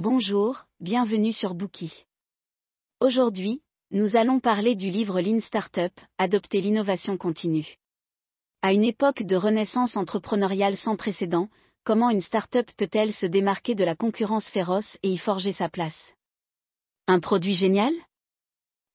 Bonjour, bienvenue sur Bookie. Aujourd'hui, nous allons parler du livre Lean Startup, Adopter l'innovation continue. À une époque de renaissance entrepreneuriale sans précédent, comment une startup peut-elle se démarquer de la concurrence féroce et y forger sa place? Un produit génial?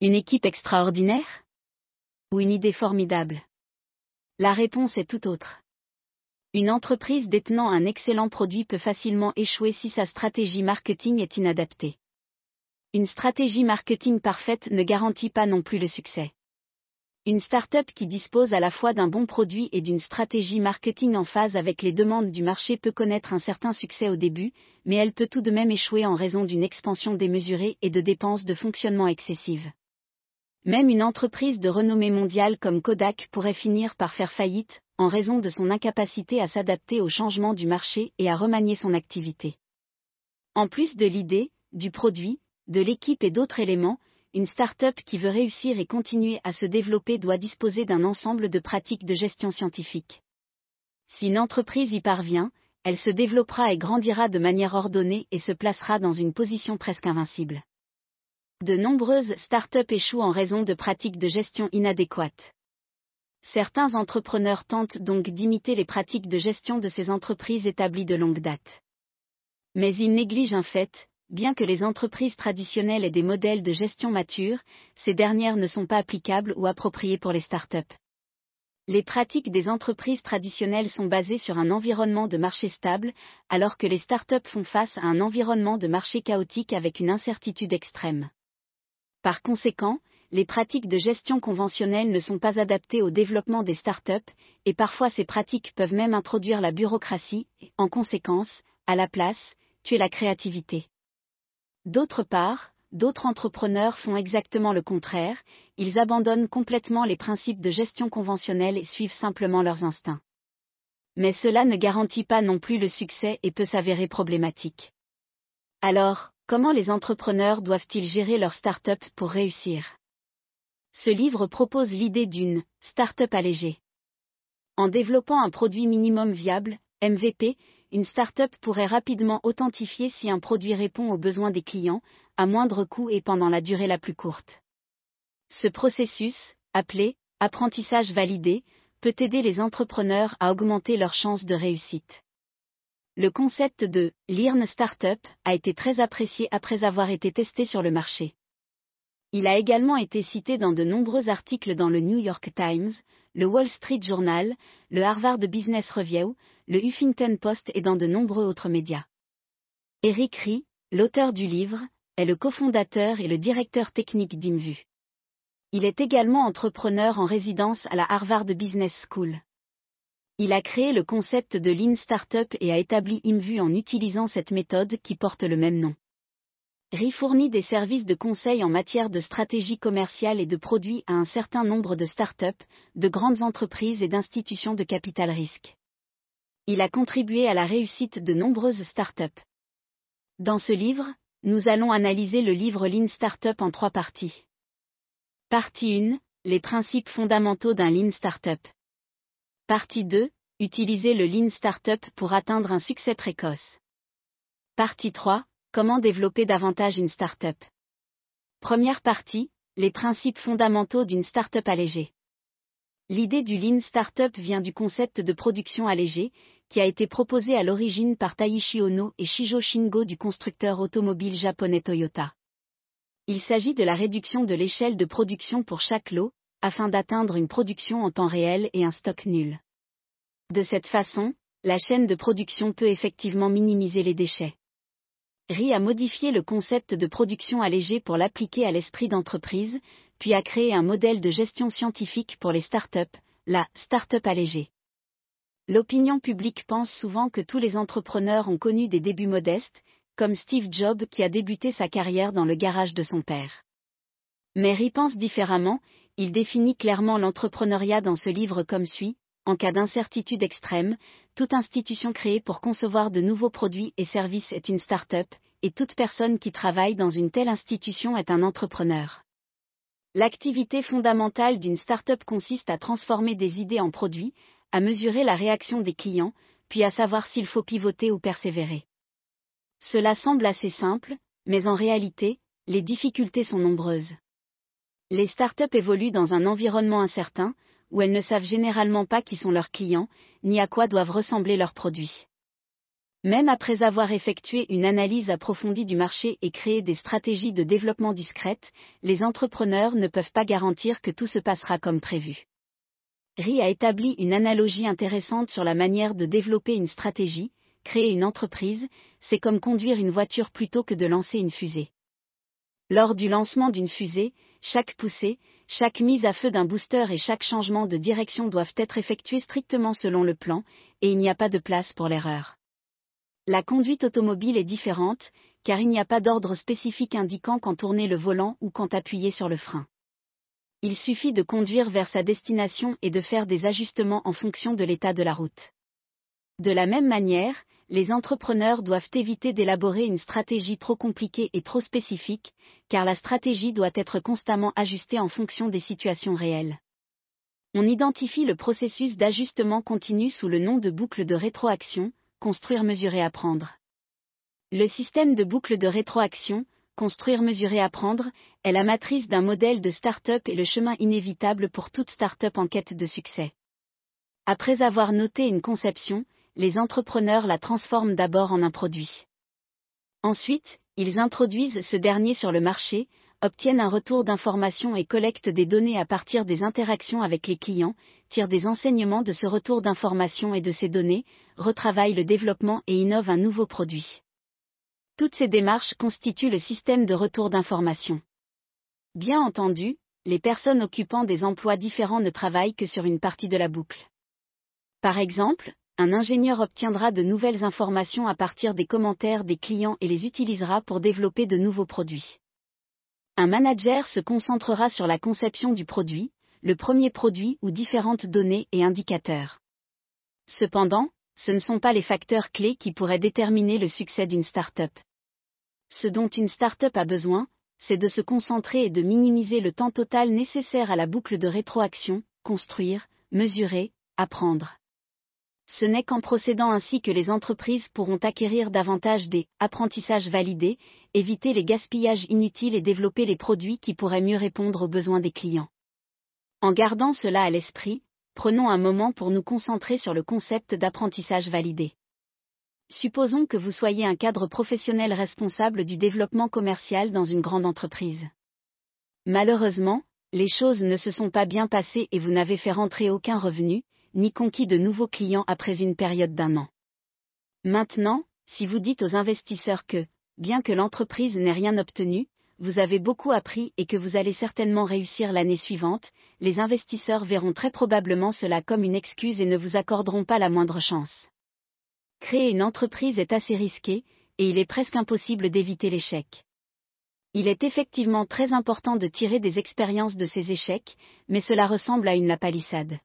Une équipe extraordinaire? Ou une idée formidable? La réponse est tout autre. Une entreprise détenant un excellent produit peut facilement échouer si sa stratégie marketing est inadaptée. Une stratégie marketing parfaite ne garantit pas non plus le succès. Une start-up qui dispose à la fois d'un bon produit et d'une stratégie marketing en phase avec les demandes du marché peut connaître un certain succès au début, mais elle peut tout de même échouer en raison d'une expansion démesurée et de dépenses de fonctionnement excessives. Même une entreprise de renommée mondiale comme Kodak pourrait finir par faire faillite, en raison de son incapacité à s'adapter aux changements du marché et à remanier son activité. En plus de l'idée, du produit, de l'équipe et d'autres éléments, une start-up qui veut réussir et continuer à se développer doit disposer d'un ensemble de pratiques de gestion scientifique. Si une entreprise y parvient, elle se développera et grandira de manière ordonnée et se placera dans une position presque invincible. De nombreuses start-up échouent en raison de pratiques de gestion inadéquates. Certains entrepreneurs tentent donc d'imiter les pratiques de gestion de ces entreprises établies de longue date. Mais ils négligent un fait, bien que les entreprises traditionnelles aient des modèles de gestion matures, ces dernières ne sont pas applicables ou appropriées pour les startups. Les pratiques des entreprises traditionnelles sont basées sur un environnement de marché stable, alors que les startups font face à un environnement de marché chaotique avec une incertitude extrême. Par conséquent, les pratiques de gestion conventionnelles ne sont pas adaptées au développement des startups, et parfois ces pratiques peuvent même introduire la bureaucratie, en conséquence, à la place, tuer la créativité. D'autre part, d'autres entrepreneurs font exactement le contraire, ils abandonnent complètement les principes de gestion conventionnelle et suivent simplement leurs instincts. Mais cela ne garantit pas non plus le succès et peut s'avérer problématique. Alors, comment les entrepreneurs doivent-ils gérer leur start-up pour réussir? Ce livre propose l'idée d'une start-up allégée. En développant un produit minimum viable, MVP, une start-up pourrait rapidement authentifier si un produit répond aux besoins des clients, à moindre coût et pendant la durée la plus courte. Ce processus, appelé apprentissage validé, peut aider les entrepreneurs à augmenter leurs chances de réussite. Le concept de Learn Startup a été très apprécié après avoir été testé sur le marché. Il a également été cité dans de nombreux articles dans le New York Times, le Wall Street Journal, le Harvard Business Review, le Huffington Post et dans de nombreux autres médias. Eric Rie, l'auteur du livre, est le cofondateur et le directeur technique d'Imvu. Il est également entrepreneur en résidence à la Harvard Business School. Il a créé le concept de Lean Startup et a établi Imvu en utilisant cette méthode qui porte le même nom. RI fournit des services de conseil en matière de stratégie commerciale et de produits à un certain nombre de start-up, de grandes entreprises et d'institutions de capital risque. Il a contribué à la réussite de nombreuses start-up. Dans ce livre, nous allons analyser le livre Lean Startup en trois parties. Partie 1, les principes fondamentaux d'un Lean Startup. Partie 2, utiliser le Lean Startup pour atteindre un succès précoce. Partie 3, Comment développer davantage une start-up? Première partie, les principes fondamentaux d'une start-up allégée. L'idée du Lean Startup vient du concept de production allégée, qui a été proposé à l'origine par Taishi Ono et Shijo Shingo du constructeur automobile japonais Toyota. Il s'agit de la réduction de l'échelle de production pour chaque lot, afin d'atteindre une production en temps réel et un stock nul. De cette façon, la chaîne de production peut effectivement minimiser les déchets. RI a modifié le concept de production allégée pour l'appliquer à l'esprit d'entreprise, puis a créé un modèle de gestion scientifique pour les startups, la startup allégée. L'opinion publique pense souvent que tous les entrepreneurs ont connu des débuts modestes, comme Steve Jobs qui a débuté sa carrière dans le garage de son père. Mais RI pense différemment, il définit clairement l'entrepreneuriat dans ce livre comme suit, en cas d'incertitude extrême, toute institution créée pour concevoir de nouveaux produits et services est une start-up, et toute personne qui travaille dans une telle institution est un entrepreneur. L'activité fondamentale d'une start-up consiste à transformer des idées en produits, à mesurer la réaction des clients, puis à savoir s'il faut pivoter ou persévérer. Cela semble assez simple, mais en réalité, les difficultés sont nombreuses. Les startups évoluent dans un environnement incertain, où elles ne savent généralement pas qui sont leurs clients, ni à quoi doivent ressembler leurs produits. Même après avoir effectué une analyse approfondie du marché et créé des stratégies de développement discrètes, les entrepreneurs ne peuvent pas garantir que tout se passera comme prévu. RI a établi une analogie intéressante sur la manière de développer une stratégie, créer une entreprise, c'est comme conduire une voiture plutôt que de lancer une fusée. Lors du lancement d'une fusée, chaque poussée, chaque mise à feu d'un booster et chaque changement de direction doivent être effectués strictement selon le plan, et il n'y a pas de place pour l'erreur. La conduite automobile est différente, car il n'y a pas d'ordre spécifique indiquant quand tourner le volant ou quand appuyer sur le frein. Il suffit de conduire vers sa destination et de faire des ajustements en fonction de l'état de la route. De la même manière, les entrepreneurs doivent éviter d'élaborer une stratégie trop compliquée et trop spécifique, car la stratégie doit être constamment ajustée en fonction des situations réelles. On identifie le processus d'ajustement continu sous le nom de boucle de rétroaction, construire, mesurer, apprendre. Le système de boucle de rétroaction, construire, mesurer, apprendre, est la matrice d'un modèle de start-up et le chemin inévitable pour toute start-up en quête de succès. Après avoir noté une conception, les entrepreneurs la transforment d'abord en un produit. Ensuite, ils introduisent ce dernier sur le marché, obtiennent un retour d'information et collectent des données à partir des interactions avec les clients, tirent des enseignements de ce retour d'information et de ces données, retravaillent le développement et innovent un nouveau produit. Toutes ces démarches constituent le système de retour d'information. Bien entendu, les personnes occupant des emplois différents ne travaillent que sur une partie de la boucle. Par exemple, un ingénieur obtiendra de nouvelles informations à partir des commentaires des clients et les utilisera pour développer de nouveaux produits. Un manager se concentrera sur la conception du produit, le premier produit ou différentes données et indicateurs. Cependant, ce ne sont pas les facteurs clés qui pourraient déterminer le succès d'une start-up. Ce dont une start-up a besoin, c'est de se concentrer et de minimiser le temps total nécessaire à la boucle de rétroaction, construire, mesurer, apprendre. Ce n'est qu'en procédant ainsi que les entreprises pourront acquérir davantage des apprentissages validés, éviter les gaspillages inutiles et développer les produits qui pourraient mieux répondre aux besoins des clients. En gardant cela à l'esprit, prenons un moment pour nous concentrer sur le concept d'apprentissage validé. Supposons que vous soyez un cadre professionnel responsable du développement commercial dans une grande entreprise. Malheureusement, les choses ne se sont pas bien passées et vous n'avez fait rentrer aucun revenu, ni conquis de nouveaux clients après une période d'un an. Maintenant, si vous dites aux investisseurs que, bien que l'entreprise n'ait rien obtenu, vous avez beaucoup appris et que vous allez certainement réussir l'année suivante, les investisseurs verront très probablement cela comme une excuse et ne vous accorderont pas la moindre chance. Créer une entreprise est assez risqué, et il est presque impossible d'éviter l'échec. Il est effectivement très important de tirer des expériences de ces échecs, mais cela ressemble à une lapalissade.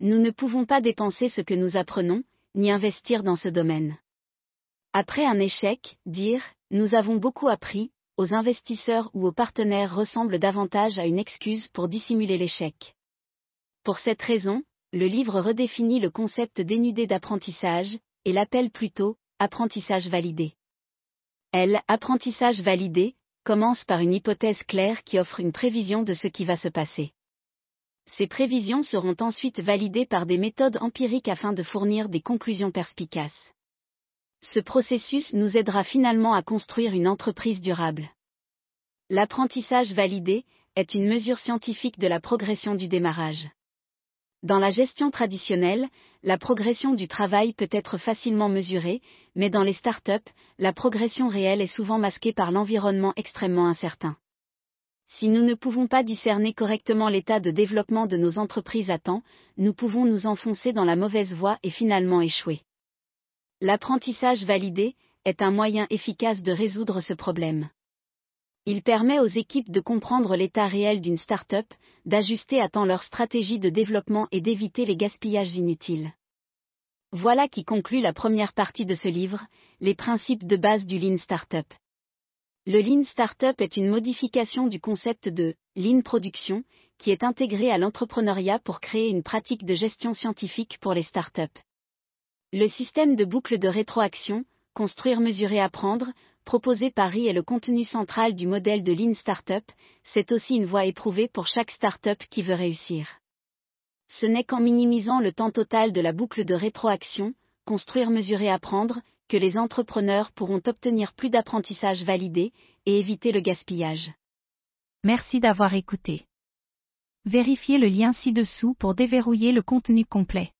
Nous ne pouvons pas dépenser ce que nous apprenons, ni investir dans ce domaine. Après un échec, dire ⁇ Nous avons beaucoup appris ⁇ aux investisseurs ou aux partenaires ressemble davantage à une excuse pour dissimuler l'échec. Pour cette raison, le livre redéfinit le concept dénudé d'apprentissage, et l'appelle plutôt apprentissage validé. L. Apprentissage validé commence par une hypothèse claire qui offre une prévision de ce qui va se passer. Ces prévisions seront ensuite validées par des méthodes empiriques afin de fournir des conclusions perspicaces. Ce processus nous aidera finalement à construire une entreprise durable. L'apprentissage validé est une mesure scientifique de la progression du démarrage. Dans la gestion traditionnelle, la progression du travail peut être facilement mesurée, mais dans les startups, la progression réelle est souvent masquée par l'environnement extrêmement incertain. Si nous ne pouvons pas discerner correctement l'état de développement de nos entreprises à temps, nous pouvons nous enfoncer dans la mauvaise voie et finalement échouer. L'apprentissage validé est un moyen efficace de résoudre ce problème. Il permet aux équipes de comprendre l'état réel d'une start-up, d'ajuster à temps leur stratégie de développement et d'éviter les gaspillages inutiles. Voilà qui conclut la première partie de ce livre, les principes de base du Lean Startup. Le Lean Startup est une modification du concept de Lean Production, qui est intégré à l'entrepreneuriat pour créer une pratique de gestion scientifique pour les startups. Le système de boucle de rétroaction, construire, mesurer, apprendre, proposé par RI est le contenu central du modèle de Lean Startup, c'est aussi une voie éprouvée pour chaque startup qui veut réussir. Ce n'est qu'en minimisant le temps total de la boucle de rétroaction, construire, mesurer, apprendre, que les entrepreneurs pourront obtenir plus d'apprentissage validé et éviter le gaspillage. Merci d'avoir écouté. Vérifiez le lien ci-dessous pour déverrouiller le contenu complet.